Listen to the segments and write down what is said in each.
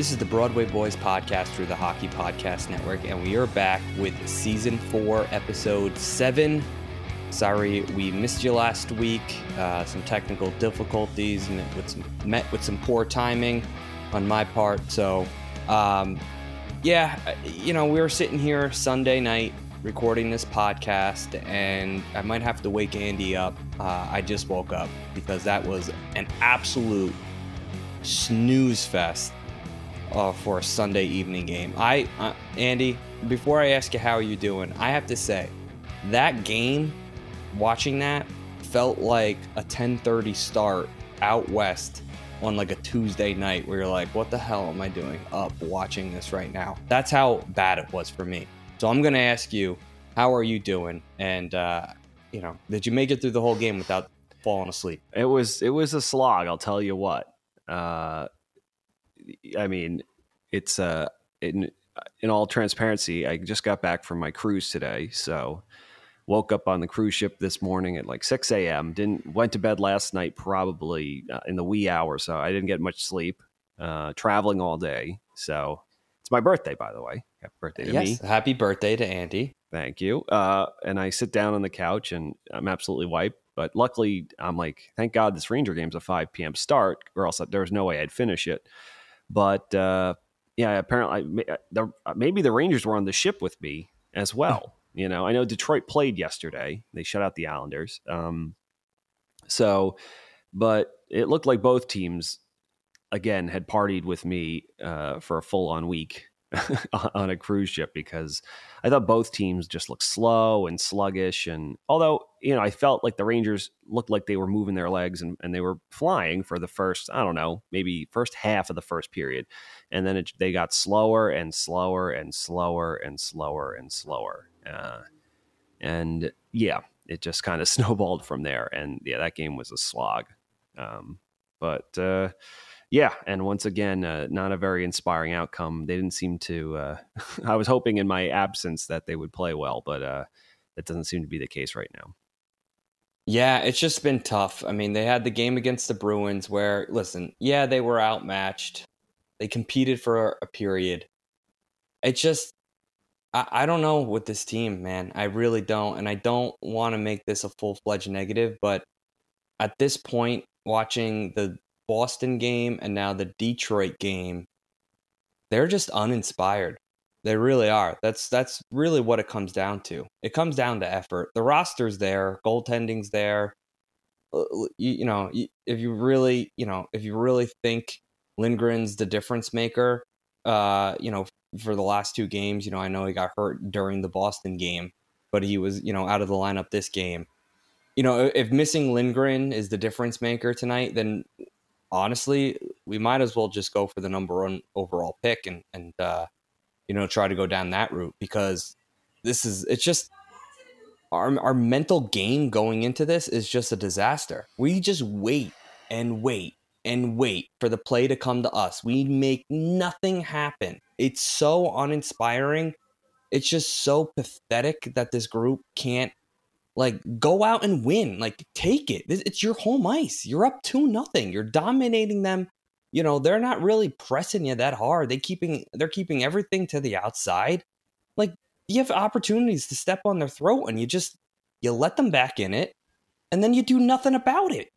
This is the Broadway Boys podcast through the Hockey Podcast Network, and we are back with season four, episode seven. Sorry, we missed you last week. Uh, some technical difficulties, met with some, met with some poor timing on my part. So, um, yeah, you know, we were sitting here Sunday night recording this podcast, and I might have to wake Andy up. Uh, I just woke up because that was an absolute snooze fest uh, for a Sunday evening game. I, uh, Andy, before I ask you how are you're doing, I have to say that game, watching that, felt like a 10:30 start out west on like a Tuesday night, where you're like, "What the hell am I doing up watching this right now?" That's how bad it was for me. So I'm gonna ask you, how are you doing? And uh, you know, did you make it through the whole game without falling asleep? It was it was a slog. I'll tell you what. Uh, I mean, it's uh, in in all transparency, I just got back from my cruise today, so woke up on the cruise ship this morning at like 6 a.m. Didn't went to bed last night probably uh, in the wee hours, so I didn't get much sleep. Uh, traveling all day, so it's my birthday, by the way. Happy birthday to yes, me. happy birthday to Andy. Thank you. Uh, and I sit down on the couch and I'm absolutely wiped. But luckily, I'm like, thank God this Ranger game's a 5 p.m. start, or else there was no way I'd finish it. But uh, yeah, apparently, maybe the Rangers were on the ship with me as well. You know, I know Detroit played yesterday; they shut out the Islanders. Um, so, but it looked like both teams again had partied with me uh, for a full-on week on a cruise ship because I thought both teams just looked slow and sluggish. And although, you know, I felt like the Rangers looked like they were moving their legs and, and they were flying for the first, I don't know, maybe first half of the first period. And then it, they got slower and slower and slower and slower and slower. Uh, and yeah, it just kind of snowballed from there. And yeah, that game was a slog. Um, but, uh, yeah, and once again, uh, not a very inspiring outcome. They didn't seem to. Uh, I was hoping in my absence that they would play well, but uh, that doesn't seem to be the case right now. Yeah, it's just been tough. I mean, they had the game against the Bruins where, listen, yeah, they were outmatched. They competed for a period. It just, I, I don't know with this team, man. I really don't. And I don't want to make this a full fledged negative, but at this point, watching the Boston game and now the Detroit game, they're just uninspired. They really are. That's that's really what it comes down to. It comes down to effort. The roster's there, goaltending's there. You, you know, if you really, you know, if you really think Lindgren's the difference maker, uh, you know, for the last two games, you know, I know he got hurt during the Boston game, but he was, you know, out of the lineup this game. You know, if missing Lindgren is the difference maker tonight, then honestly, we might as well just go for the number one overall pick and and uh, you know try to go down that route because this is it's just our our mental game going into this is just a disaster. We just wait and wait and wait for the play to come to us. We make nothing happen. It's so uninspiring. It's just so pathetic that this group can't Like go out and win. Like take it. It's your home ice. You're up two nothing. You're dominating them. You know they're not really pressing you that hard. They keeping they're keeping everything to the outside. Like you have opportunities to step on their throat, and you just you let them back in it, and then you do nothing about it.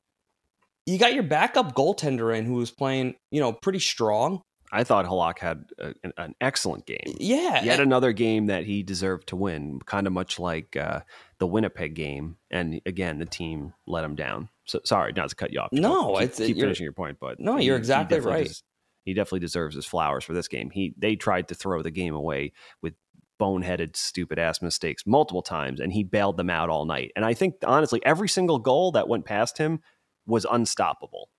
You got your backup goaltender in who was playing, you know, pretty strong. I thought Halak had a, an excellent game. Yeah, Yet another game that he deserved to win, kind of much like uh, the Winnipeg game. And again, the team let him down. So sorry, not to cut you off. No, keep, it's keep you're, finishing your point, but no, you're exactly definitely right. des- he definitely deserves his flowers for this game. He they tried to throw the game away with boneheaded, stupid ass mistakes multiple times, and he bailed them out all night. And I think honestly, every single goal that went past him was unstoppable.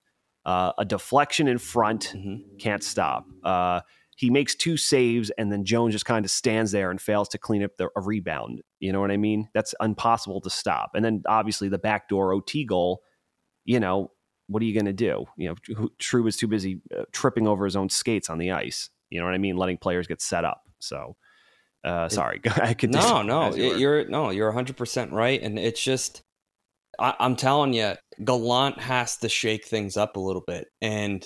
Uh, a deflection in front Mhm. can't stop. Uh, he makes two saves, and then Jones just kind of stands there and fails to clean up the, a rebound. You know what I mean? That's impossible to stop. And then obviously the backdoor OT goal. You know what are you going to do? You know, True was too busy uh, tripping over his own skates on the ice. You know what I mean? Letting players get set up. So, uh, sorry, I could No, no, you're no, you're 100 percent right, and it's just, I, I'm telling you, Gallant has to shake things up a little bit, and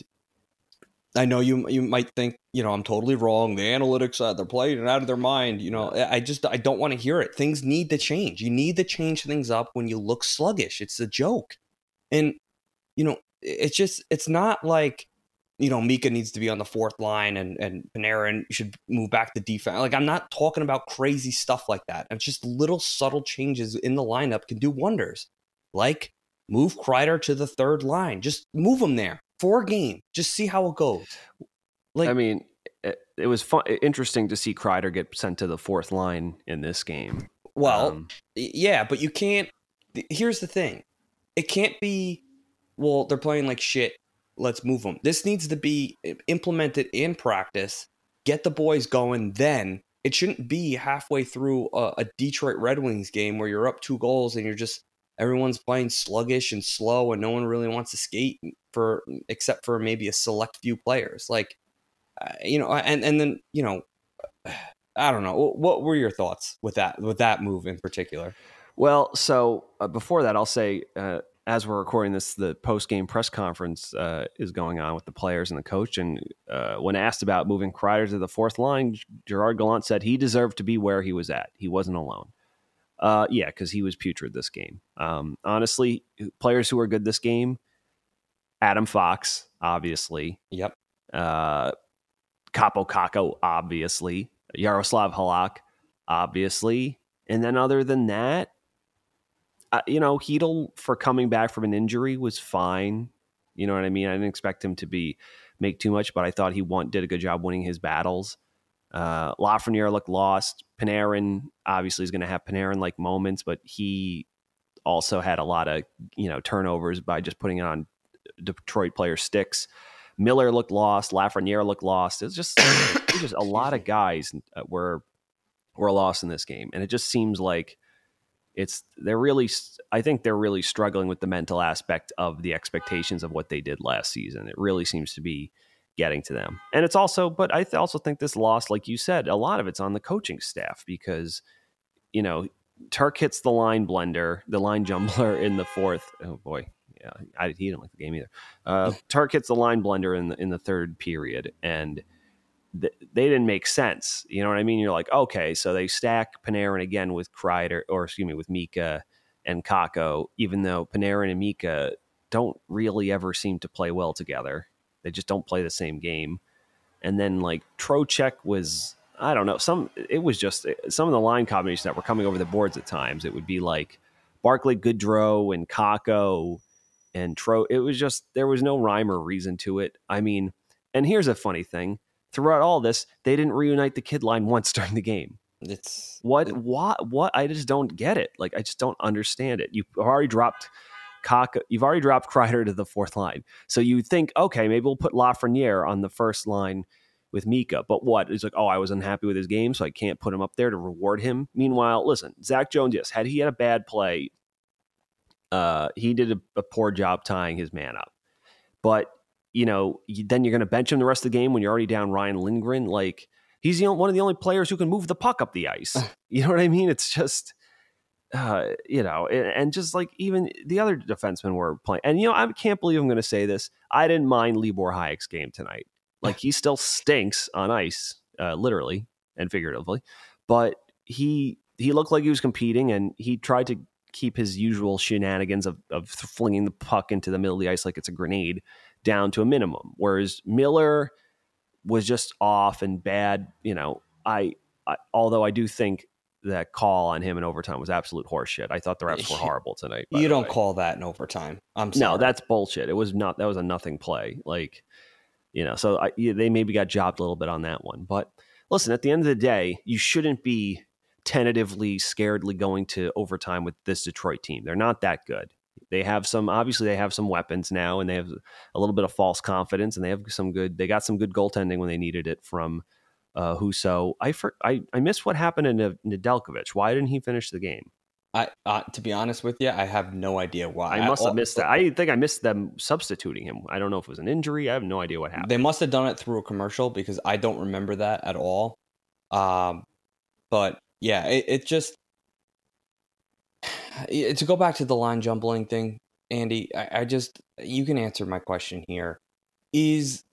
I know you you might think you know I'm totally wrong. The analytics, uh, they're playing out of their mind. You know, I I just I don't want to hear it. Things need to change. You need to change things up when you look sluggish. It's a joke, and you know it's just it's not like you know Mika needs to be on the fourth line and and Panarin should move back to defense. Like I'm not talking about crazy stuff like that. It's just little subtle changes in the lineup can do wonders. Like move Kreider to the third line. Just move him there for a game. Just see how it goes. Like I mean, it, it was fun, interesting to see Kreider get sent to the fourth line in this game. well, Um, Yeah, but you can't. Here's the thing: it can't be. Well, they're playing like shit. Let's move them. This needs to be implemented in practice. Get the boys going. Then it shouldn't be halfway through a, a Detroit Red Wings game where you're up two goals and you're just everyone's playing sluggish and slow and no one really wants to skate for except for maybe a select few players. Like, uh, you know, and and then you know. I don't know. What were your thoughts with that with that move in particular? Well, so uh, before that, I'll say uh, as we're recording this, the post game press conference uh, is going on with the players and the coach. And uh, when asked about moving Kreider to the fourth line, Gerard Gallant said he deserved to be where he was at. He wasn't alone. Uh, yeah, because he was putrid this game. Um, honestly, players who are good this game, Adam Fox, obviously, Yep. uh, Kaapo Kakko, obviously, Yaroslav Halak, obviously, and then other than that, uh, you know, Chytil for coming back from an injury was fine. You know what I mean? I didn't expect him to be make too much, but I thought he won, did a good job winning his battles. Uh, Lafreniere looked lost. Panarin obviously is going to have Panarin like moments, but he also had a lot of you know turnovers by just putting it on Detroit player sticks. Miller looked lost. Lafreniere looked lost. It's just, it was just a lot of guys uh, were were lost in this game, and it just seems like it's they're really. I think they're really struggling with the mental aspect of the expectations of what they did last season. It really seems to be getting to them, and it's also. But I th- also think this loss, like you said, a lot of it's on the coaching staff because you know Turk hits the line blender, the line jumbler in the fourth. Oh boy, yeah, I, he didn't like the game either. Uh, Turk hits the line blender in the in the third period, and th- they didn't make sense. You know what I mean? You're like, okay, so they stack Panarin again with Kreider, or excuse me, with Mika and Kakko, even though Panarin and Mika don't really ever seem to play well together. They just don't play the same game. And then like Trocheck was, I don't know, some it was just some of the line combinations that were coming over the boards at times. It would be like Barclay Goodrow and Kakko and Tro. It was just there was no rhyme or reason to it. I mean, and here's a funny thing: throughout all this, they didn't reunite the kid line once during the game. It's What? What? What? I just don't get it. Like I just don't understand it. You've already dropped. Kakko, you've already dropped Kreider to the fourth line. So you think, okay, maybe we'll put Lafreniere on the first line with Mika. But what? It's like, oh, I was unhappy with his game, so I can't put him up there to reward him. Meanwhile, listen, Zach Jones, yes, had he had a bad play, uh, he did a, a poor job tying his man up. But you know, you, then you're going to bench him the rest of the game when you're already down Ryan Lindgren. Like he's the only, one of the only players who can move the puck up the ice. You know what I mean? It's just uh, you know, and, just like even the other defensemen were playing. And, you know, I can't believe I'm going to say this. I didn't mind Libor Hajek's game tonight. Like he still stinks on ice, uh, literally and figuratively, but he he looked like he was competing and he tried to keep his usual shenanigans of, of flinging the puck into the middle of the ice like it's a grenade down to a minimum. Whereas Miller was just off and bad. You know, I, I although I do think that call on him in overtime was absolute horseshit. I thought the refs were horrible tonight. You don't way. call that in overtime. I'm sorry. No, that's bullshit. It was not. That was a nothing play. Like, you know, so I, they maybe got jobbed a little bit on that one. But listen, at the end of the day, you shouldn't be tentatively, scaredly going to overtime with this Detroit team. They're not that good. They have some, obviously, they have some weapons now, and they have a little bit of false confidence, and they have some good. They got some good goaltending when they needed it from uh, Husso. I for, I I missed what happened to Nedeljkovic. Why didn't he finish the game? I uh, to be honest with you, I have no idea why. I must have missed that. I think I missed them substituting him. I don't know if it was an injury. I have no idea what happened. They must have done it through a commercial because I don't remember that at all. Um, but yeah, it, it just to go back to the line jumbling thing, Andy. I, I just you can answer my question here. Is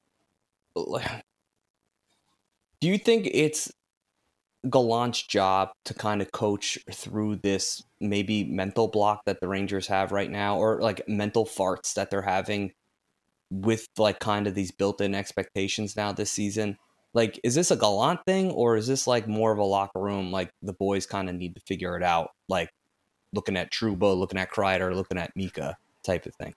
do you think it's Gallant's job to kind of coach through this maybe mental block that the Rangers have right now, or like mental farts that they're having with like kind of these built-in expectations now this season? Like, is this a Gallant thing, or is this like more of a locker room? Like the boys kind of need to figure it out, like looking at Trouba, looking at Kreider, looking at Mika type of thing.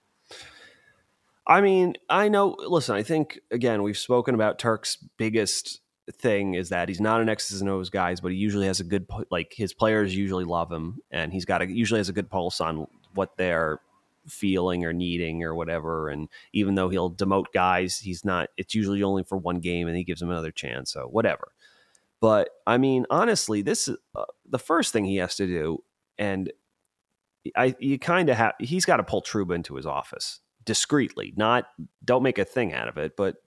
I mean, I know. Listen, I think again we've spoken about Turk's biggest thing is that he's not an X's and O's guys, but he usually has a good like his players usually love him, and he's got a usually has a good pulse on what they're feeling or needing or whatever. And even though he'll demote guys, he's not. It's usually only for one game, and he gives them another chance. So whatever. But I mean, honestly, this is uh, the first thing he has to do, and I you kind of have he's got to pull Trouba into his office discreetly, not don't make a thing out of it, but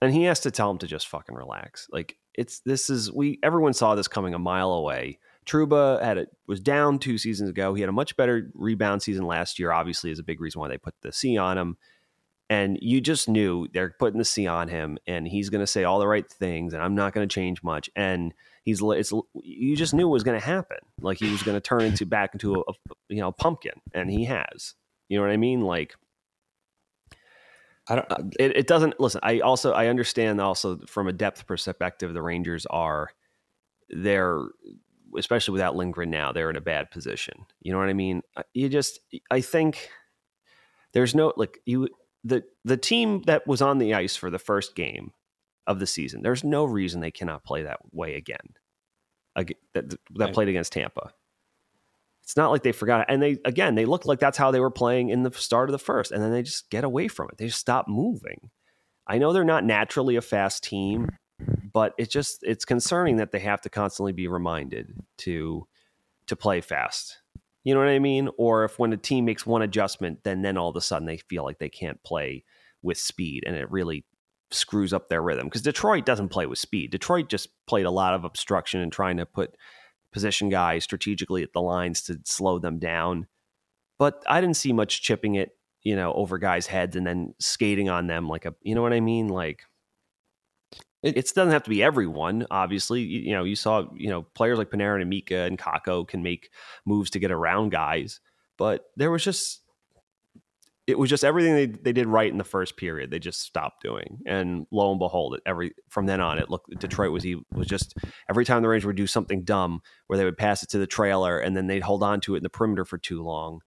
and he has to tell him to just fucking relax. Like it's this is we everyone saw this coming a mile away. Trouba had it was down two seasons ago. He had a much better rebound season last year. Obviously, is a big reason why they put the C on him. And you just knew they're putting the C on him, and he's going to say all the right things, and I'm not going to change much. And he's it's you just knew it was going to happen. Like he was going to turn into back into a, a you know pumpkin, and he has. You know what I mean? Like I don't. Uh, it, it doesn't. Listen, I also I understand also from a depth perspective, the Rangers are they're especially without Lindgren now, they're in a bad position. You know what I mean? Uh, you just I think there's no like you the the team that was on the ice for the first game of the season. There's no reason they cannot play that way again. Again that that played against Tampa. It's not like they forgot. it. And they again, they look like that's how they were playing in the start of the first, and then they just get away from it. They just stop moving. I know they're not naturally a fast team, but it's just it's concerning that they have to constantly be reminded to to play fast. You know what I mean? Or if when a team makes one adjustment, then then all of a sudden they feel like they can't play with speed, and it really screws up their rhythm. Because Detroit doesn't play with speed. Detroit just played a lot of obstruction and trying to put position guys strategically at the lines to slow them down. But I didn't see much chipping it, you know, over guys' heads and then skating on them like a, you know what I mean? Like, it, it doesn't have to be everyone, obviously. You, you, know, you saw, you know, players like Panarin and Mika and Kakko can make moves to get around guys, but there was just it was just everything they, they did right in the first period. They just stopped doing, and lo and behold, every from then on, it looked Detroit was was just every time the Rangers would do something dumb where they would pass it to the trailer and then they'd hold on to it in the perimeter for too long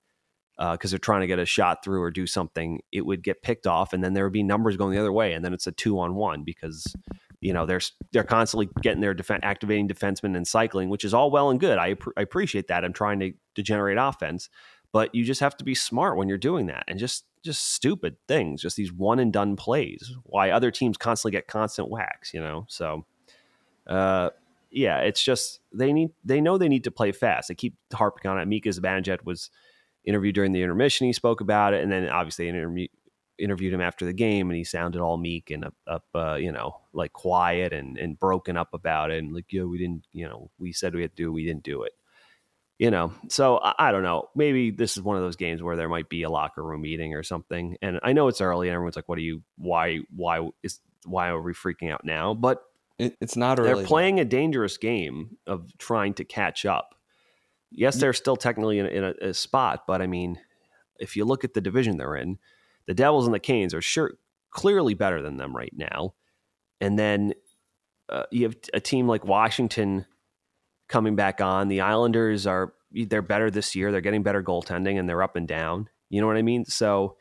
because uh, they're trying to get a shot through or do something. It would get picked off, and then there would be numbers going the other way, and then it's a two on one because you know they're they're constantly getting their activating defensemen and cycling, which is all well and good. I, I appreciate that. I'm trying to, to generate offense but you just have to be smart when you're doing that and just just stupid things just these one and done plays why other teams constantly get constant whacks you know? So uh yeah it's just they need they know they need to play fast. They keep harping on it. Mika zibanejad was interviewed during the intermission. He spoke about it and then obviously interview, interviewed him after the game and he sounded all meek and up, up uh, you know like quiet and and broken up about it and like yeah we didn't you know we said we had to do we didn't do it you know, so I, don't know. Maybe this is one of those games where there might be a locker room meeting or something. And I know it's early, and everyone's like, "What are you? Why? Why is? Why are we freaking out now?" But it, it's not early. They're playing a dangerous game of trying to catch up. Yes, they're still technically in, in a, a spot, but I mean, if you look at the division they're in, the Devils and the Canes are sure clearly better than them right now. And then uh, you have a team like Washington coming back on. The Islanders are they're better this year. They're getting better goaltending and they're up and down. You know what I mean? So,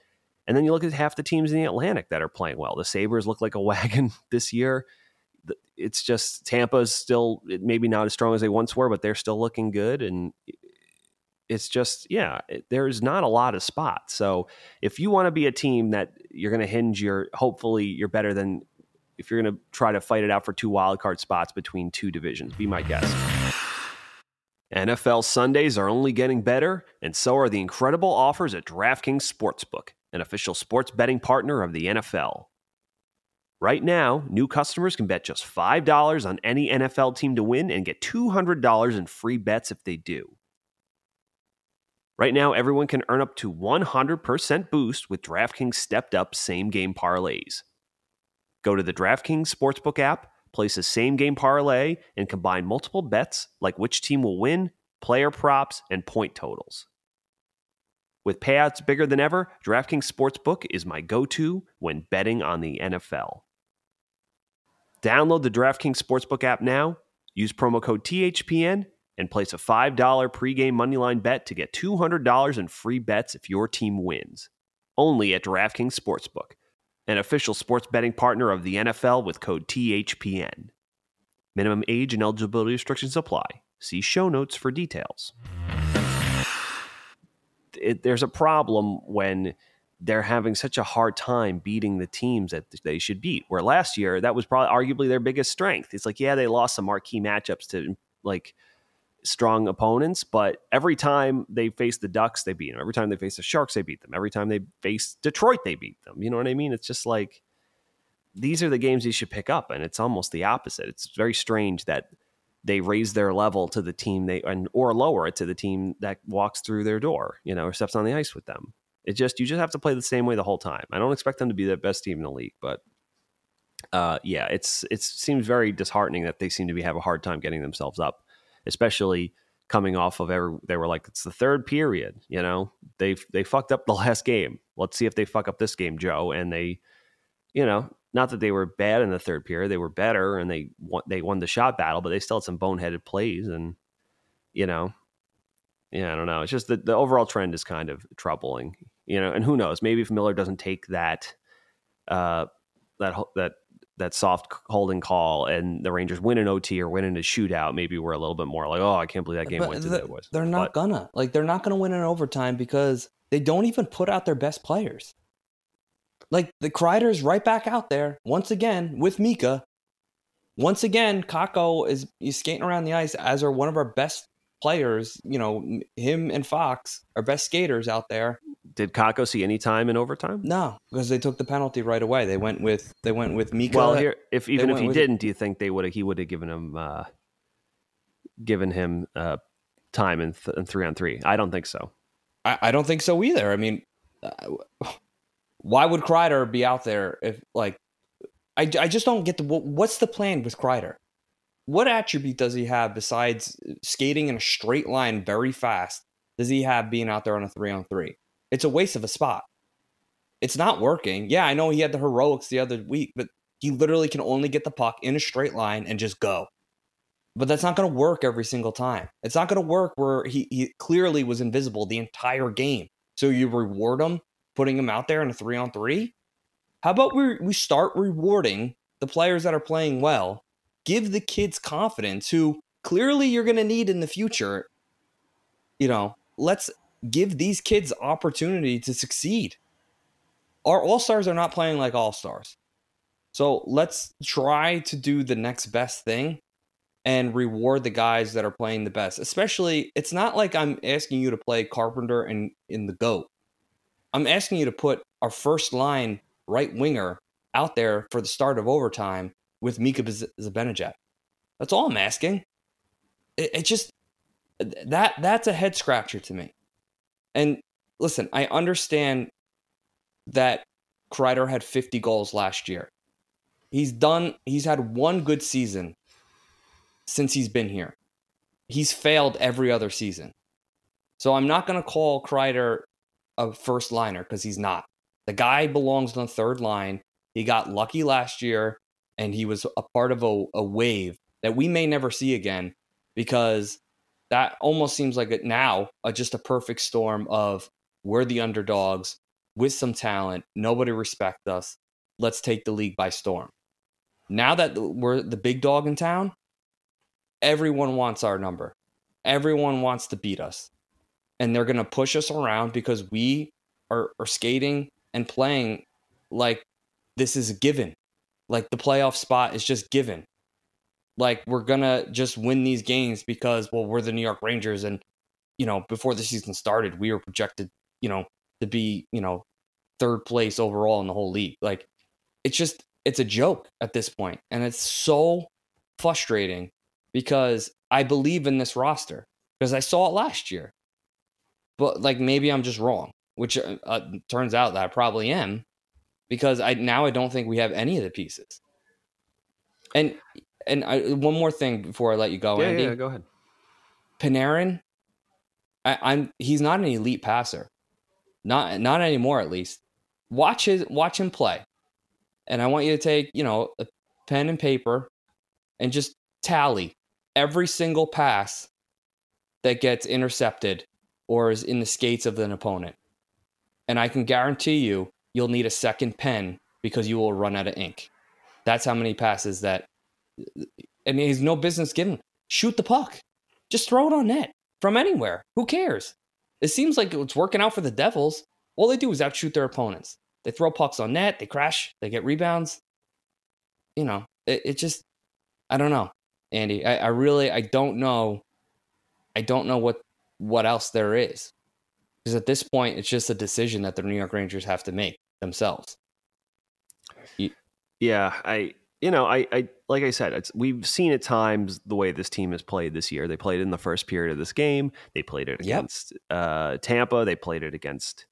and then you look at half the teams in the Atlantic that are playing well. The Sabres look like a wagon this year. It's just Tampa's still maybe not as strong as they once were, but they're still looking good. And it's just, yeah, there's not a lot of spots. So if you want to be a team that you're going to hinge your, hopefully you're better than if you're going to try to fight it out for two wildcard spots between two divisions, be my guest. NFL Sundays are only getting better, and so are the incredible offers at DraftKings Sportsbook, an official sports betting partner of the NFL. Right now, new customers can bet just $5 on any NFL team to win and get $200 in free bets if they do. Right now, everyone can earn up to 100% boost with DraftKings stepped up same game parlays. Go to the DraftKings Sportsbook app, place a same game parlay, and combine multiple bets like which team will win, player props, and point totals. With payouts bigger than ever, DraftKings Sportsbook is my go to when betting on the NFL. Download the DraftKings Sportsbook app now, use promo code THPN, and place a $5 pregame moneyline bet to get $200 in free bets if your team wins. Only at DraftKings Sportsbook, an official sports betting partner of the NFL with code THPN. Minimum age and eligibility restrictions apply. See show notes for details. It, there's a problem when they're having such a hard time beating the teams that they should beat. Where last year, that was probably arguably their biggest strength. It's like, yeah, they lost some marquee matchups to like strong opponents, but every time they face the Ducks, they beat them. Every time they face the Sharks, they beat them. Every time they face Detroit, they beat them. You know what I mean? It's just like these are the games you should pick up, and it's almost the opposite. It's very strange that they raise their level to the team they and or lower it to the team that walks through their door, you know, or steps on the ice with them. It just you just have to play the same way the whole time. I don't expect them to be the best team in the league, but uh, yeah, it's it seems very disheartening that they seem to be have a hard time getting themselves up especially coming off of every they were like it's the third period you know? They they fucked up the last game. Let's see if they fuck up this game joe. And they you know not that they were bad in the third period they were better and they won, they won the shot battle but they still had some boneheaded plays and you know yeah i don't know. It's just that the overall trend is kind of troubling you know? And who knows? Maybe if miller doesn't take that uh that that that soft holding call and the Rangers win an OT or win in a shootout, maybe we're a little bit more like, oh, I can't believe that game but went to the, was. They're not but, gonna like they're not gonna win in overtime because they don't even put out their best players. Like the Kreider's right back out there once again with Mika. Once again, Kakko is he's skating around the ice as are one of our best players. You know, him and Fox are best skaters out there did Kakko see any time in overtime? No, because they took the penalty right away. They went with they went with Mika. Well, here, if even if he didn't, do you think they would he would have given him uh, given him uh, time in, th- in, three on three? I don't think so. I, I don't think so either. I mean, uh, why would Kreider be out there if like I, I just don't get the what's the plan with Kreider? What attribute does he have besides uh, skating in a straight line very fast? Does he have being out there on a three on three? It's a waste of a spot. It's not working. Yeah, I know he had the heroics the other week, but he literally can only get the puck in a straight line and just go. But that's not going to work every single time. It's not going to work where he, he clearly was invisible the entire game. So you reward him, putting him out there in a three on three? How about we, we start rewarding the players that are playing well? Give the kids confidence who clearly you're going to need in the future. You know, let's give these kids opportunity to succeed. Our all stars are not playing like all stars. So let's try to do the next best thing and reward the guys that are playing the best. Especially, it's not like I'm asking you to play Carpenter and in the GOAT. I'm asking you to put our first line right winger out there for the start of overtime with Mika Zibanejad. That's all I'm asking. It, it just that that's a head scratcher to me. And listen, I understand that Kreider had 50 goals last year. He's done he's had one good season since he's been here. He's failed every other season. So I'm not going to call Kreider a first liner because he's not. The guy belongs on the third line. He got lucky last year and he was a part of a, a wave that we may never see again because that almost seems like it now uh, just a perfect storm of we're the underdogs with some talent. Nobody respect us. Let's take the league by storm. Now that we're the big dog in town, everyone wants our number. Everyone wants to beat us. And they're going to push us around because we are, are skating and playing like this is a given. Like the playoff spot is just given. Like we're to just win these games because, well, we're the New York Rangers. And, you know, before the season started, we were projected, you know, to be, you know, third place overall in the whole league. Like it's just, it's a joke at this point, And it's so frustrating because I believe in this roster because I saw it last year. But like maybe I'm just wrong, which uh, uh, turns out that I probably am because I now I don't think we have any of the pieces. And and I, one more thing before I let you go, yeah, Andy. Yeah, go ahead. Panarin, I, I'm he's not an elite passer, not not anymore at least. Watch his watch him play, and I want you to take you know a pen and paper, and just tally every single pass that gets intercepted or is in the skates of an opponent. And I can guarantee you, you'll need a second pen because you will run out of ink. That's how many passes that, and he's no business giving. Shoot the puck, just throw it on net from anywhere. Who cares? It seems like it's working out for the Devils. All they do is outshoot their opponents. They throw pucks on net, they crash, they get rebounds. You know, it, it just, I don't know. Andy. I, I really I don't know. I don't know what what else there is because at this point it's just a decision that the New York Rangers have to make themselves. You, yeah, I you know I I like I said it's we've seen at times the way this team has played this year. They played in the first period of this game. They played it against yep. uh, Tampa. They played it against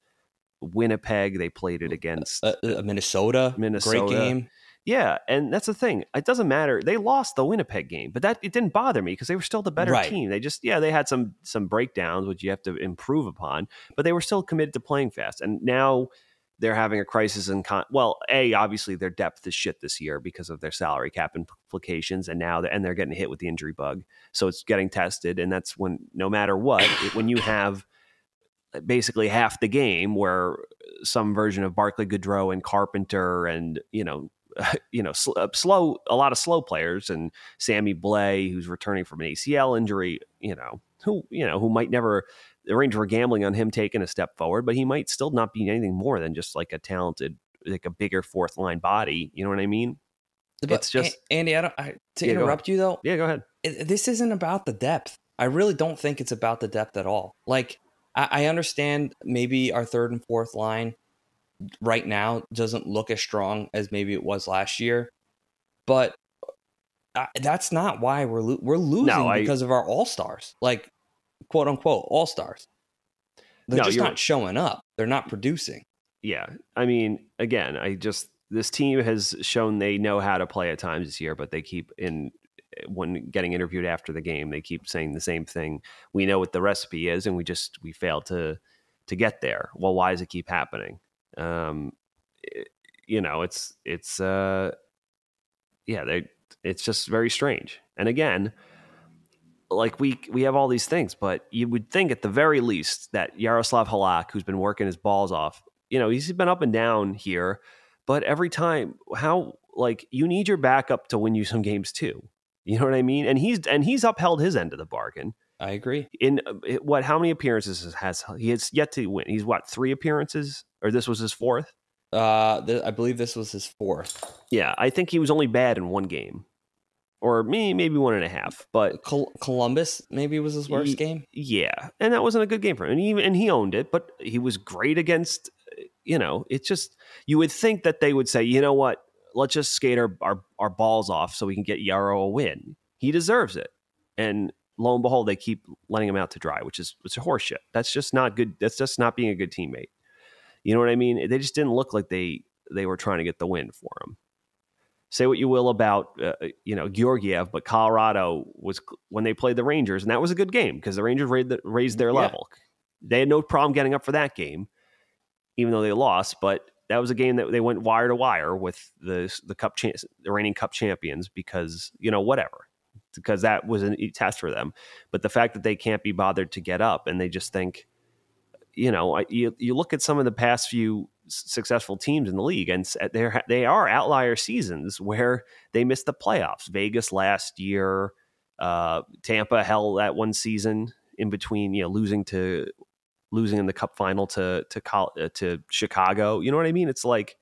Winnipeg. They played it against uh, uh, Minnesota. Minnesota. Great game. Yeah, and that's the thing. It doesn't matter. They lost the Winnipeg game, but that it didn't bother me because they were still the better right. team. They just yeah, they had some some breakdowns which you have to improve upon, but they were still committed to playing fast. And now they're having a crisis in con- well, a obviously their depth is shit this year because of their salary cap implications, and now they're, and they're getting hit with the injury bug, so it's getting tested, and that's when no matter what, it, when you have basically half the game where some version of Barclay Goodrow and Carpenter and you know you know, sl- uh, slow, a lot of slow players, and Sammy Blais, who's returning from an ACL injury, you know, who you know who might never. The Rangers were gambling on him taking a step forward, but he might still not be anything more than just like a talented, like a bigger fourth line body. You know what I mean? But it's just Andy. I don't I, to yeah, interrupt you though. Yeah, go ahead. It, this isn't about the depth. I really don't think it's about the depth at all. Like I, I understand maybe our third and fourth line right now doesn't look as strong as maybe it was last year, but uh, that's not why we're lo- we're losing no, because of our all stars, like quote unquote all stars. They're no, just not showing up. They're not producing. Yeah, I mean, again, I just this team has shown they know how to play at times this year, but they keep in when getting interviewed after the game, they keep saying the same thing. We know what the recipe is, and we just we fail to to get there. Well, why does it keep happening? Um, it, you know, it's it's uh, yeah, they it's just very strange. And again, like we we have all these things, but you would think at the very least that Yaroslav Halak, who's been working his balls off, you know, he's been up and down here, but every time, how like you need your backup to win you some games too. You know what I mean? And he's and he's upheld his end of the bargain. I agree. In what? How many appearances has he has yet to win? He's what three appearances, or this was his fourth? Uh, th- I believe this was his fourth. Yeah, I think he was only bad in one game, or me, maybe one and a half. But Col- Columbus maybe was his worst he, game. Yeah, and that wasn't a good game for him, and he and he owned it. But he was great against. You know, it's just you would think that they would say, you know what, let's just skate our our, our balls off so we can get Yarrow a win. He deserves it, and lo and behold, they keep letting him out to dry, which is which is horseshit. That's just not good. That's just not being a good teammate. You know what I mean? They just didn't look like they they were trying to get the win for him. Say what you will about uh, you know Georgiev, but Colorado was when they played the Rangers, and that was a good game because the Rangers raised, raised their Yeah. level. They had no problem getting up for that game, even though they lost. But that was a game that they went wire to wire with the the cup cha- the reigning cup champions because you know whatever because that was a test for them. But the fact that they can't be bothered to get up and they just think, you know, you you look at some of the past few successful teams in the league, and they they are outlier seasons where they missed the playoffs. Vegas last year, uh, Tampa held that one season in between, you know, losing to losing in the Cup final to to uh, to Chicago. You know what I mean? It's like.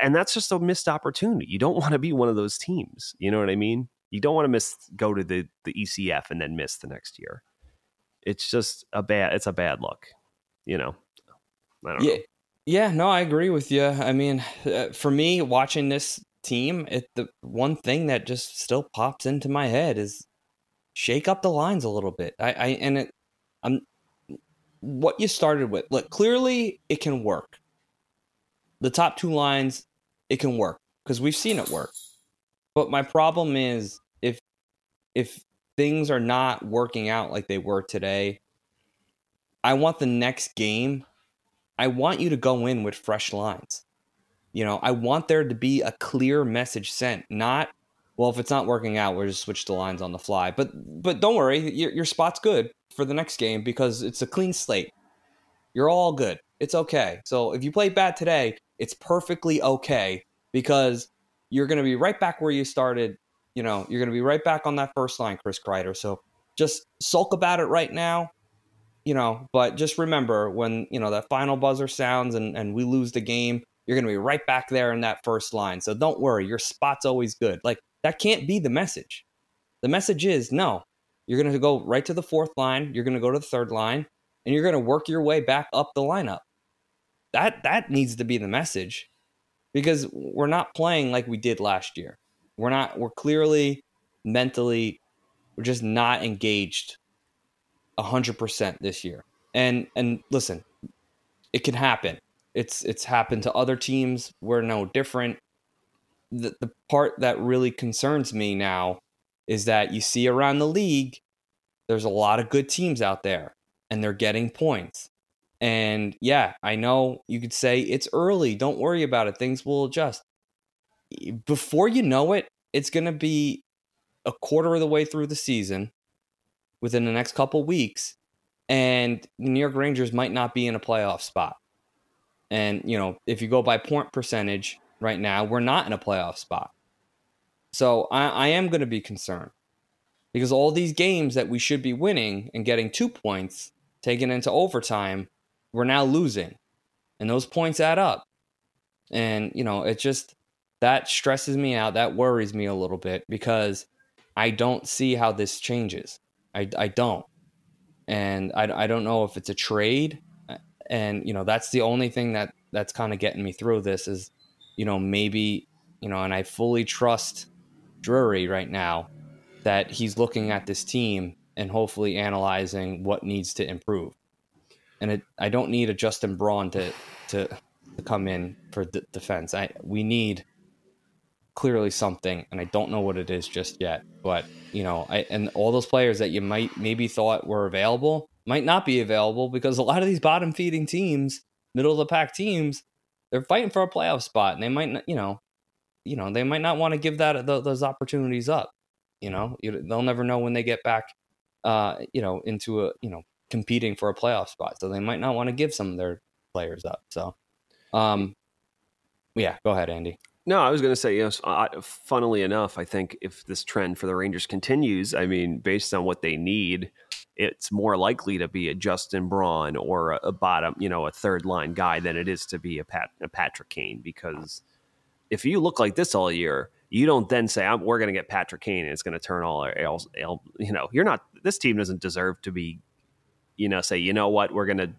And that's just a missed opportunity. You don't want to be one of those teams. You know what I mean? You don't want to miss go to the the ECF and then miss the next year. It's just a bad. It's a bad look. You know. I don't Yeah, know. Yeah, no, I agree with you. I mean, uh, for me, watching this team, it the one thing that just still pops into my head is shake up the lines a little bit. I, I and it, I'm what you started with. Look, clearly it can work. The top two lines, it can work because we've seen it work. But my problem is if if things are not working out like they were today, I want the next game I want you to go in with fresh lines. You know, I want there to be a clear message sent, not well, if it's not working out, we'll just switch the lines on the fly. But but don't worry, your, your spot's good for the next game because it's a clean slate. You're all good. It's okay. So if you play bad today, it's perfectly okay because you're going to be right back where you started. You know, you're going to be right back on that first line, Chris Kreider. So just sulk about it right now you know, but just remember when, you know, that final buzzer sounds and, and we lose the game, you're going to be right back there in that first line. So don't worry, your spot's always good. Like that can't be the message. The message is no, you're going to go right to the fourth line, you're going to go to the third line, and you're going to work your way back up the lineup. That that needs to be the message because we're not playing like we did last year. We're not we're clearly mentally we're just not engaged hundred percent this year. And and listen, it can happen. It's it's happened to other teams. We're no different. The the part that really concerns me now is that you see around the league, there's a lot of good teams out there, and they're getting points. And yeah, I know you could say it's early. Don't worry about it. Things will adjust. Before you know it, it's going to be a quarter of the way through the season within the next couple weeks, and the New York Rangers might not be in a playoff spot. And you know, if you go by point percentage right now, we're not in a playoff spot. So I, I am going to be concerned because all these games that we should be winning and getting two points taken into overtime, we're now losing, and those points add up. And you know, it just that stresses me out. That worries me a little bit because I don't see how this changes. I, I don't. And I, I don't know if it's a trade. And, you know, that's the only thing that that's kind of getting me through this is, you know, maybe, you know, and I fully trust Drury right now that he's looking at this team and hopefully analyzing what needs to improve. And it, I don't need a Justin Braun to, to, to come in for defense. I, we need clearly something, and I don't know what it is just yet. But you know, I and all those players that you might maybe thought were available might not be available because a lot of these bottom feeding teams, middle of the pack teams, they're fighting for a playoff spot, and they might not, you know, you know, they might not want to give that those opportunities up. You know, they'll never know when they get back, uh, you know, into a you know competing for a playoff spot, so they might not want to give some of their players up. So, um, yeah, go ahead, Andy. No, I was going to say, yes. Uh, funnily enough, I think if this trend for the Rangers continues, I mean, based on what they need, it's more likely to be a Justin Braun or a, a bottom, you know, a third line guy than it is to be a, Pat, a Patrick Kane. Because if you look like this all year, you don't then say, "We're going to get Patrick Kane and it's going to turn all our else." You know, you're not. This team doesn't deserve to be, you know, say, you know what, we're going to,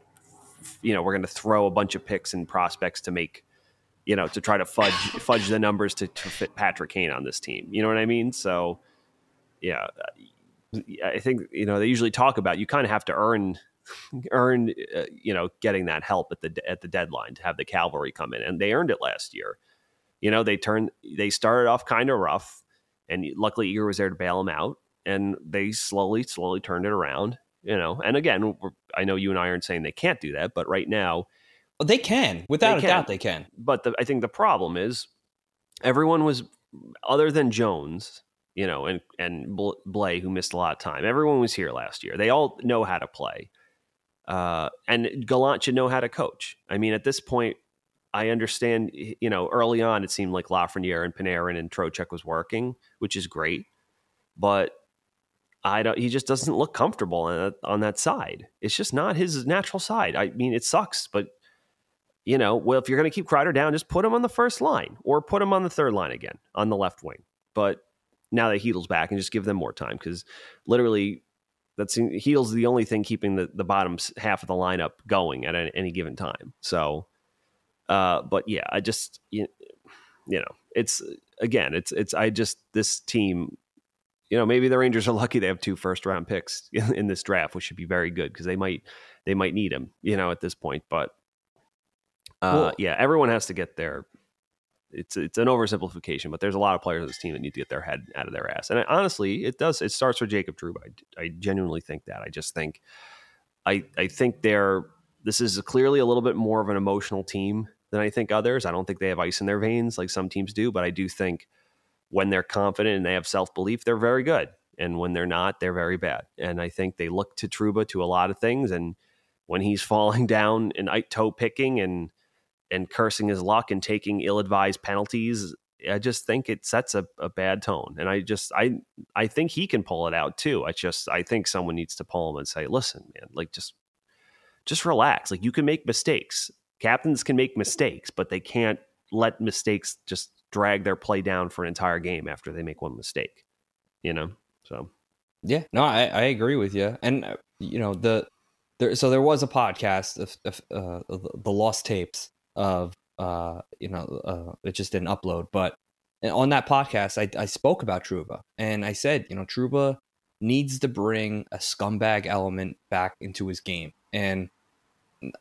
you know, we're going to throw a bunch of picks and prospects to make you know, to try to fudge fudge the numbers to, to fit Patrick Kane on this team. You know what I mean? So, yeah, I think you know they usually talk about you kind of have to earn earn uh, you know getting that help at the at the deadline to have the cavalry come in, and they earned it last year. You know they turned they started off kind of rough, and luckily Igor was there to bail them out, and they slowly slowly turned it around. You know, and again, I know you and I aren't saying they can't do that, but right now they can without They a doubt they can. but the, I think the problem is everyone was other than Jones, you know, and and Blais who missed a lot of time. Everyone was here last year. They all know how to play, uh, and Gallant should know how to coach. I mean, at this point, I understand. You know, early on, it seemed like Lafreniere and Panarin and Trocheck was working, which is great, but. I don't. He just doesn't look comfortable on that, on that side. It's just not his natural side. I mean, it sucks, but you know, well, if you're going to keep Kreider down, just put him on the first line or put him on the third line again on the left wing. But now that Heedle's back and just give them more time because literally that's Heedle's the only thing keeping the, the bottom half of the lineup going at any, any given time. So, uh, but yeah, I just, you, you know, it's again, it's, it's, I just, this team, you know, maybe the Rangers are lucky they have two first round picks in, in this draft, which should be very good because they might, they might need him, you know, at this point. But uh, Well- yeah, everyone has to get their. It's it's an oversimplification, but there's a lot of players on this team that need to get their head out of their ass. And I, honestly, it does. It starts with Jacob Trouba. I, I genuinely think that. I just think, I I think they're. This is clearly a little bit more of an emotional team than I think others. I don't think they have ice in their veins like some teams do, but I do think when they're confident and they have self belief, they're very good. And when they're not, they're very bad. And I think they look to Trouba to a lot of things. And when he's falling down and toe picking and and cursing his luck and taking ill-advised penalties i just think it sets a, a bad tone and i just i i think he can pull it out too i just i think someone needs to pull him and say listen man like just just relax like you can make mistakes captains can make mistakes but they can't let mistakes just drag their play down for an entire game after they make one mistake you know so Yeah, no, I, I agree with you. And uh, you know the there, so there was a podcast of, of uh, the the lost tapes of uh you know uh it just didn't upload, but on that podcast I I spoke about Trouba and I said you know Trouba needs to bring a scumbag element back into his game and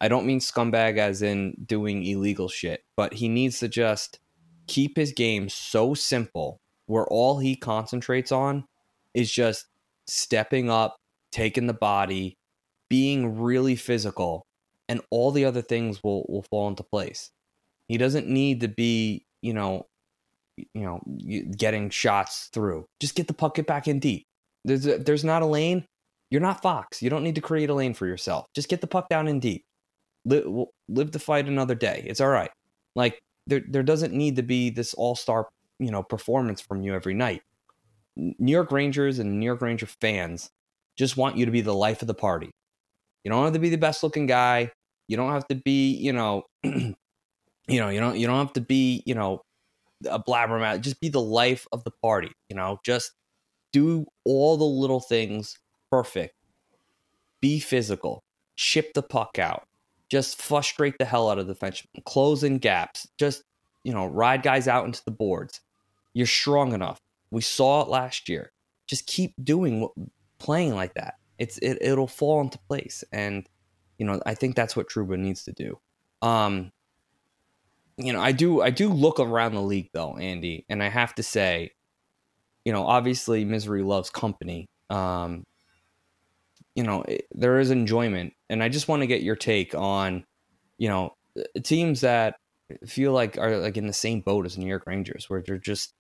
I don't mean scumbag as in doing illegal shit, but he needs to just keep his game so simple where all he concentrates on is just stepping up, taking the body, being really physical, and all the other things will will fall into place. He doesn't need to be, you know, you know, getting shots through. Just get the puck, get back in deep. There's a, there's not a lane. You're not Fox. You don't need to create a lane for yourself. Just get the puck down in deep. Live, live to fight another day. It's all right. Like there there doesn't need to be this all star you know performance from you every night. New York Rangers and New York Ranger fans just want you to be the life of the party. You don't have to be the best looking guy. You don't have to be, you know, you know, you don't you don't have to be, you know, a blabbermouth. Just be the life of the party. You know, just do all the little things perfect. Be physical. Chip the puck out. Just frustrate the hell out of the defenseman. Close in gaps. Just you know, ride guys out into the boards. You're strong enough. We saw it last year. Just keep doing what, playing like that. It's it, it'll fall into place, and you know I think that's what Trouba needs to do. Um, you know I do I do look around the league though, Andy, and I have to say, you know, obviously misery loves company. Um, you know it, there is enjoyment, and I just want to get your take on, you know, teams that feel like are like in the same boat as New York Rangers, where they're just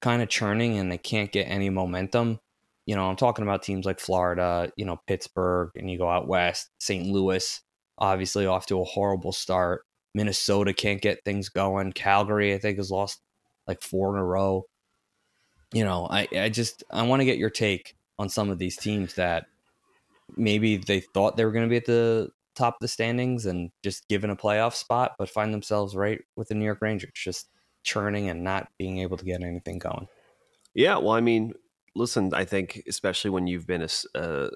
kind of churning and they can't get any momentum. You know, I'm talking about teams like Florida, you know, Pittsburgh, and you go out west, St. Louis, obviously off to a horrible start. Minnesota can't get things going. Calgary, I think, has lost like four in a row. You know, I, I just I want to get your take on some of these teams that maybe they thought they were going to be at the top of the standings and just given a playoff spot, but find themselves right with the New York Rangers, just churning and not being able to get anything going. Yeah, well, I mean, listen, I think especially when you've been a, uh,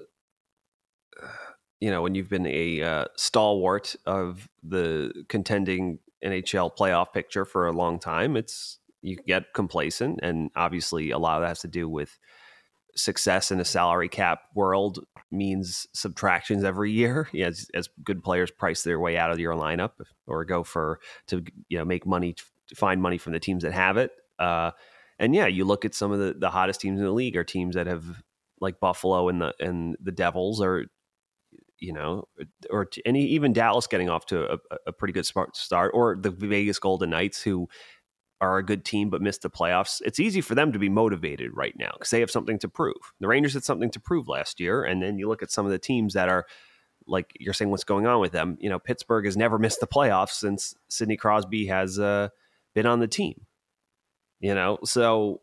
you know, when you've been a uh, stalwart of the contending NHL playoff picture for a long time, it's you get complacent, and obviously a lot of that has to do with success in a salary cap world means subtractions every year as, as good players price their way out of your lineup or go for to you know make money find money from the teams that have it uh, and yeah you look at some of the, the hottest teams in the league are teams that have like buffalo and the and the devils or you know or t- even dallas getting off to a, a pretty good start or the vegas golden knights who are a good team but missed the playoffs, it's easy for them to be motivated right now because they have something to prove. The Rangers had something to prove last year, and then you look at some of the teams that are like you're saying, what's going on with them? You know, Pittsburgh has never missed the playoffs since Sidney Crosby has uh, been on the team. You know, so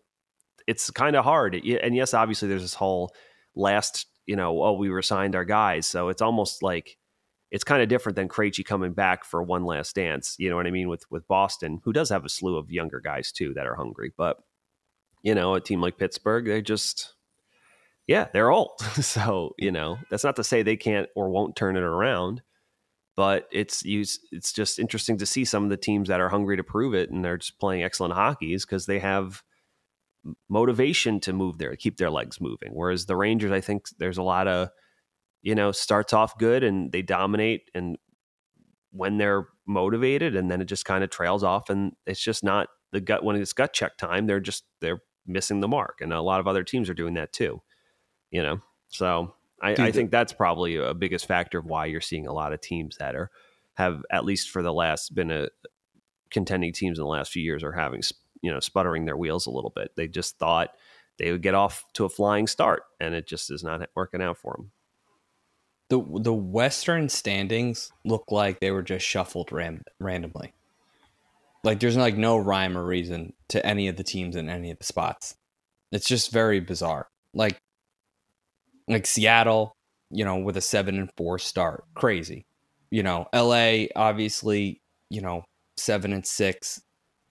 it's kind of hard. And yes, obviously, there's this whole last, you know, oh, we resigned our guys, so it's almost like it's kind of different than Krejci coming back for one last dance. You know what I mean? With with Boston, who does have a slew of younger guys too that are hungry, but you know, a team like Pittsburgh, they just yeah, they're old. so you know, that's not to say they can't or won't turn it around, but it's it's just interesting to see some of the teams that are hungry to prove it and they're just playing excellent hockey is because they have motivation to move there, keep their legs moving. Whereas the Rangers, I think there's a lot of you know, starts off good and they dominate and when they're motivated and then it just kind of trails off and it's just not the gut when it's gut check time, they're just they're missing the mark. And a lot of other teams are doing that too. You know? So I, I think that's probably a biggest factor of why you're seeing a lot of teams that are have at least for the last been a contending teams in the last few years are having you know sputtering their wheels a little bit. They just thought they would get off to a flying start, and it just is not working out for them the the Western standings look like they were just shuffled ram- randomly. Like there's like no rhyme or reason to any of the teams in any of the spots. It's just very bizarre. Like like Seattle, you know, with a seven and four start, crazy. You know, L.A. obviously, you know, seven and six.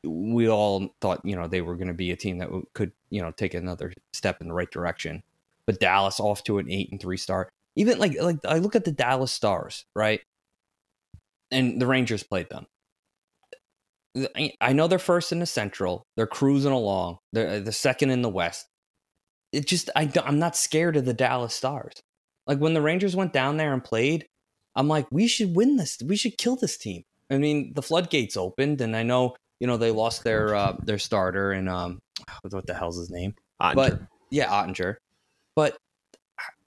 We all thought, you know, they were going to be a team that could, you know, take another step in the right direction. But Dallas off to an eight and three start even like like I look at the Dallas Stars, right? And the Rangers played them. I know they're first in the Central. They're cruising along. They're uh, the second in the West. It just I I'm not scared of the Dallas Stars. Like when the Rangers went down there and played, I'm like, we should win this. We should kill this team. I mean, the floodgates opened, and I know you know they lost their uh, their starter and um, what the hell's his name? Oettinger. But yeah, Oettinger. But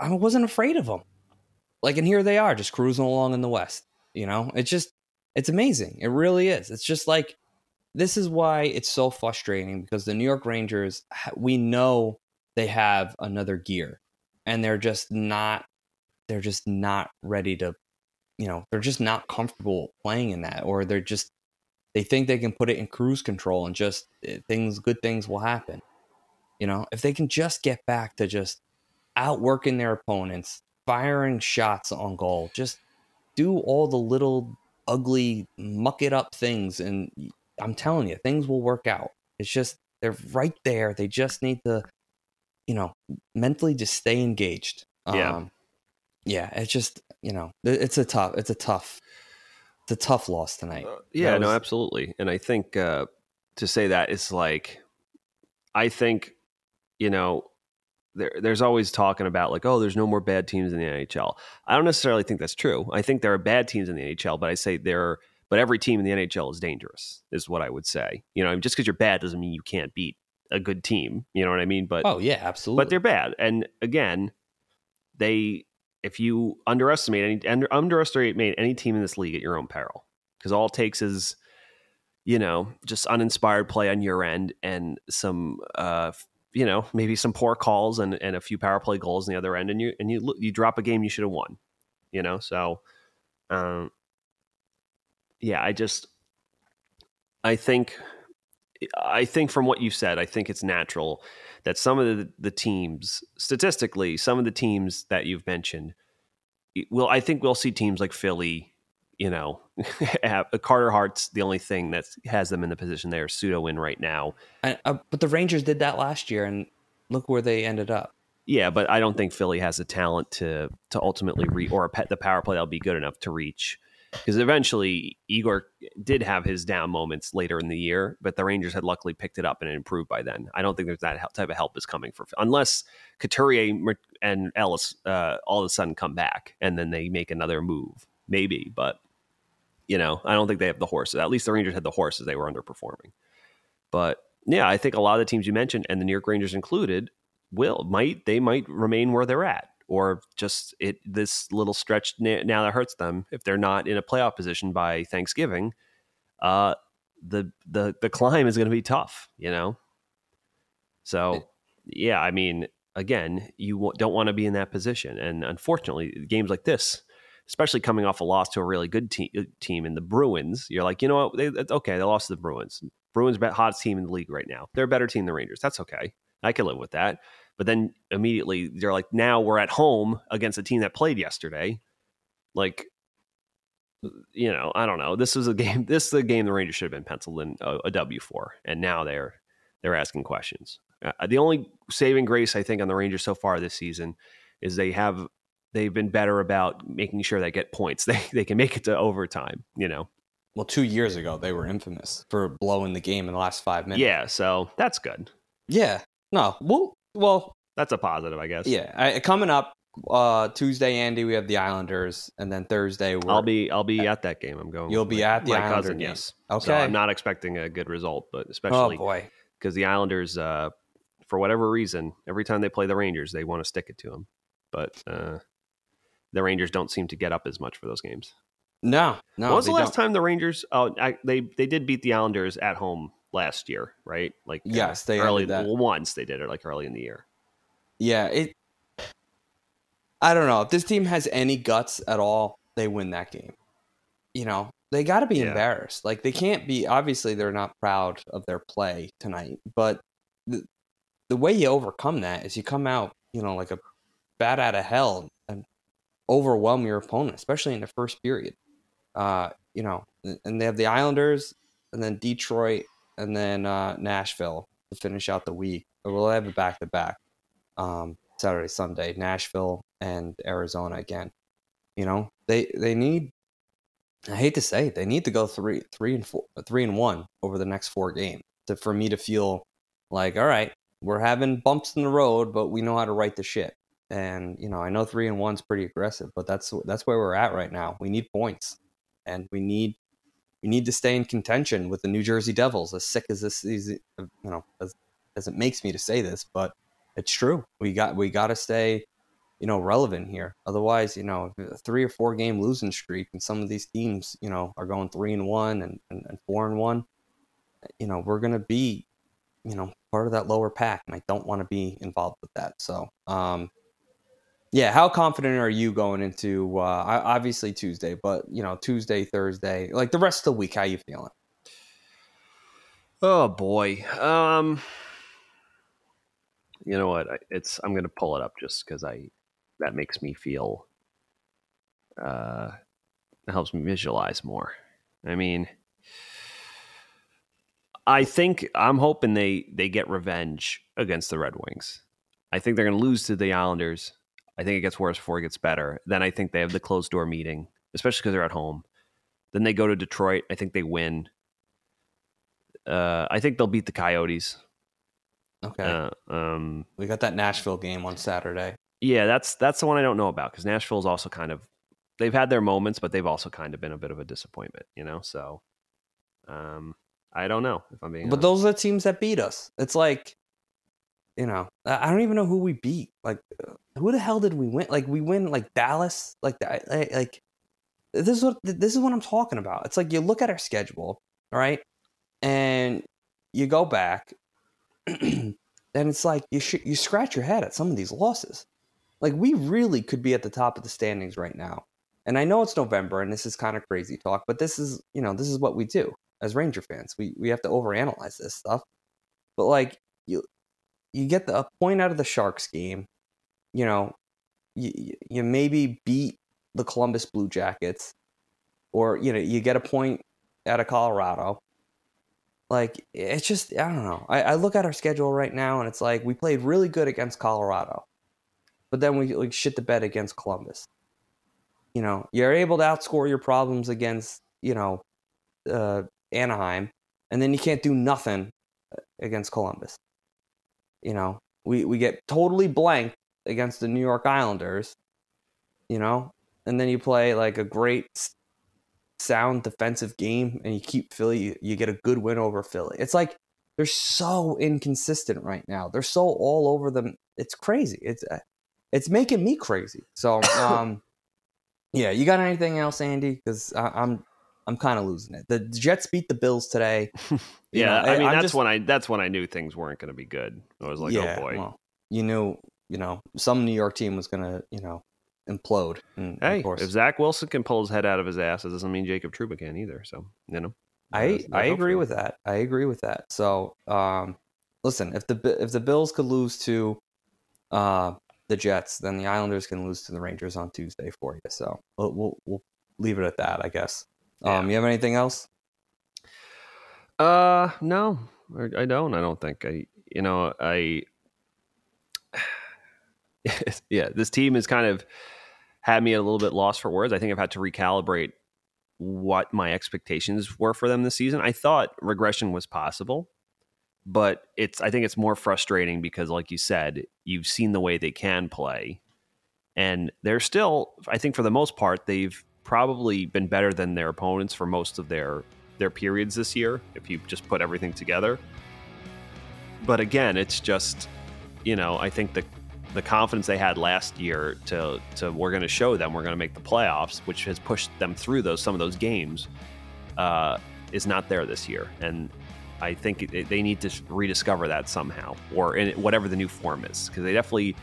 I wasn't afraid of them. Like, and here they are just cruising along in the West. You know, it's just, it's amazing. It really is. It's just like, this is why it's so frustrating because the New York Rangers, we know they have another gear and they're just not, they're just not ready to, you know, they're just not comfortable playing in that or they're just, they think they can put it in cruise control and just eh, things, good things will happen. You know, if they can just get back to just outworking their opponents, firing shots on goal. Just do all the little ugly, muck it up things. And I'm telling you, things will work out. It's just, they're right there. They just need to, you know, mentally just stay engaged. Yeah. Um, yeah. It's just, you know, it's a tough, it's a tough, it's a tough loss tonight. Uh, yeah, was, no, absolutely. And I think uh, to say that is like, I think, you know, there, there's always talking about like, oh, there's no more bad teams in the NHL. I don't necessarily think that's true. I think there are bad teams in the NHL, but I say there, are, but every team in the NHL is dangerous, is what I would say. You know, just because you're bad doesn't mean you can't beat a good team. You know what I mean? But oh yeah, absolutely. But they're bad, and again, they if you underestimate any under, underestimate any team in this league at your own peril, because all it takes is you know just uninspired play on your end and some uh, you know maybe some poor calls and, and a few power play goals on the other end and you and you you drop a game you should have won you know so um yeah i just i think i think from what you said i think it's natural that some of the, the teams statistically some of the teams that you've mentioned will i think we'll see teams like philly you know, Carter Hart's the only thing that has them in the position they're pseudo in right now. And, uh, but the Rangers did that last year, and look where they ended up. Yeah, but I don't think Philly has the talent to to ultimately reach or a pet the power play that'll be good enough to reach because eventually Igor did have his down moments later in the year, but the Rangers had luckily picked it up and it improved by then. I don't think there's that type of help is coming for unless Couturier and Ellis uh, all of a sudden come back and then they make another move, maybe. But you know, I don't think they have the horses. At least the Rangers had the horses; they were underperforming. But yeah, I think a lot of the teams you mentioned, and the New York Rangers included, will might they might remain where they're at or just it this little stretch now that hurts them if they're not in a playoff position by Thanksgiving. Uh, the the the climb is going to be tough, you know. So yeah, I mean, again, you don't want to be in that position, and unfortunately, games like this, especially coming off a loss to a really good te- uh, team in the Bruins, you're like, you know what? They, okay, they lost to the Bruins. Bruins, bet hottest team in the league right now. They're a better team than the Rangers. That's okay. I can live with that. But then immediately they're like, now we're at home against a team that played yesterday. Like, you know, I don't know. This was a game. This is a game the Rangers should have been penciled in a, a W for, and now they're they're asking questions. Uh, the only saving grace I think on the Rangers so far this season is they have they've been better about making sure they get points. They they can make it to overtime. You know. Well, two years ago they were infamous for blowing the game in the last five minutes. Yeah, so that's good. Yeah. No. Well, well, that's a positive, I guess. Yeah, I, coming up uh, Tuesday, Andy, we have the Islanders, and then Thursday, I'll be I'll be at that game. I'm going. You'll be at the my Islander cousin, game. yes. Okay. So I'm not expecting a good result, but especially Oh especially boy. because the Islanders, uh, for whatever reason, every time they play the Rangers, they want to stick it to them. But uh, the Rangers don't seem to get up as much for those games. No, no. when was the last don't. time the Rangers? Oh, I, they they did beat the Islanders at home last year, right? Like Yes, they early that. once they did it like early in the year. Yeah, it. I don't know if this team has any guts at all. They win that game. You know, they got to be Yeah. embarrassed. Like they can't be. Obviously, they're not proud of their play tonight. But the the way you overcome that is you come out, you know, like a bat out of hell and overwhelm your opponent, especially in the first period. Uh, you know, and they have the Islanders, and then Detroit, and then uh, Nashville to finish out the week. We'll have it back to back um, Saturday, Sunday, Nashville and Arizona again. You know, they they need. I hate to say it, they need to go three three and four three and one over the next four games to, for me to feel like all right, we're having bumps in the road, but we know how to right the ship. And you know, I know three and one's pretty aggressive, but that's that's where we're at right now. We need points, and we need we need to stay in contention with the New Jersey Devils. As sick as this is, you know, as, as it makes me to say this, but it's true. We got we got to stay, you know, relevant here. Otherwise, you know, three or four game losing streak, and some of these teams, you know, are going three and one and, and, and four and one. You know, we're gonna be, you know, part of that lower pack, and I don't want to be involved with that. So, um, yeah, how confident are you going into uh, obviously Tuesday, but you know, Tuesday, Thursday, like the rest of the week? How you feeling? Oh boy. Um You know what? It's I'm to pull it up just cuz I that makes me feel uh helps me visualize more. I mean I think I'm hoping they they get revenge against the Red Wings. I think they're going to lose to the Islanders. I think it gets worse before it gets better. Then I think they have the closed door meeting, especially because they're at home. Then they go to Detroit. I think they win. Uh, I think they'll beat the Coyotes. Okay, Uh, um, we got that Nashville game on Saturday. yeah, that's that's the one I don't know about because Nashville's also kind of they've had their moments, but they've also kind of been a bit of a disappointment, you know. So, um, I don't know if I'm being. But honest. those are the teams that beat us. It's like, you know, I don't even know who we beat. Like, uh, who the hell did we win? Like, we win like Dallas. Like, like, like this is what this is what I'm talking about. It's like you look at our schedule, all right, and you go back, and it's like you sh- you scratch your head at some of these losses. Like, we really could be at the top of the standings right now. And I know it's November, and this is kind of crazy talk, but this is you know this is what we do as Ranger fans. We we have to overanalyze this stuff. But like you you get the, a point out of the Sharks game, you know, you you maybe beat the Columbus Blue Jackets, or you know you get a point out of Colorado. Like it's just I don't know. I, I look at our schedule right now and it's like we played really good against Colorado, but then we like shit the bed against Columbus. You know, you're able to outscore your problems against, you know, uh, Anaheim, and then you can't do nothing uh, against Columbus. You know, we, we get totally blanked against the New York Islanders, you know, and then you play like a great sound defensive game and you keep Philly, you, you get a good win over Philly. It's like they're so inconsistent right now. They're so all over them. It's crazy. It's uh, it's making me crazy. So, um, yeah, you got anything else, Andy? Because I'm I'm kind of losing it. The Jets beat the Bills today. yeah, know, I mean I'm that's just- when I that's when I knew things weren't going to be good. I was like, yeah, oh boy. well, you knew, you know, some New York team was gonna, you know, implode. And hey, of course, if Zach Wilson can pull his head out of his ass, it doesn't mean Jacob Trouba can either. So you know, I I agree with that. I agree with that. So, um, listen, if the if the Bills could lose to uh the Jets, then the Islanders can lose to the Rangers on Tuesday for you. So we'll we'll, we'll leave it at that, I guess. Um, you have anything else? Uh, no, I I don't. I don't think I. You know, I. yeah, this team has kind of had me a little bit lost for words. I think I've had to recalibrate what my expectations were for them this season. I thought regression was possible, but it's. I think it's more frustrating because, like you said, you've seen the way they can play, and they're still. I think for the most part, they've probably been better than their opponents for most of their their periods this year if you just put everything together. But again, it's just you know, I think the the confidence they had last year to to we're going to show them we're going to make the playoffs, which has pushed them through those some of those games, uh, is not there this year, and I think they need to rediscover that somehow, or in whatever the new form is, because they definitely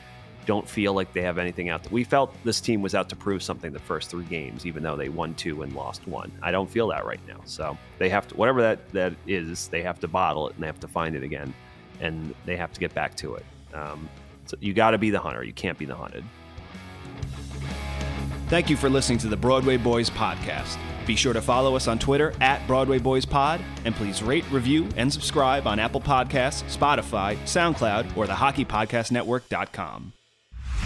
don't feel like they have anything out. we felt this team was out to prove something the first three games, even though they won two and lost one. I don't feel that right now. So they have to whatever that that is, they have to bottle it and they have to find it again, and they have to get back to it. Um, so you got to be the hunter. You can't be the hunted. Thank you for listening to the Broadway Boys podcast. Be sure to follow us on Twitter at Broadway Boys Pod, and please rate, review, and subscribe on Apple Podcasts, Spotify, SoundCloud, or the HockeyPodcastNetwork.com.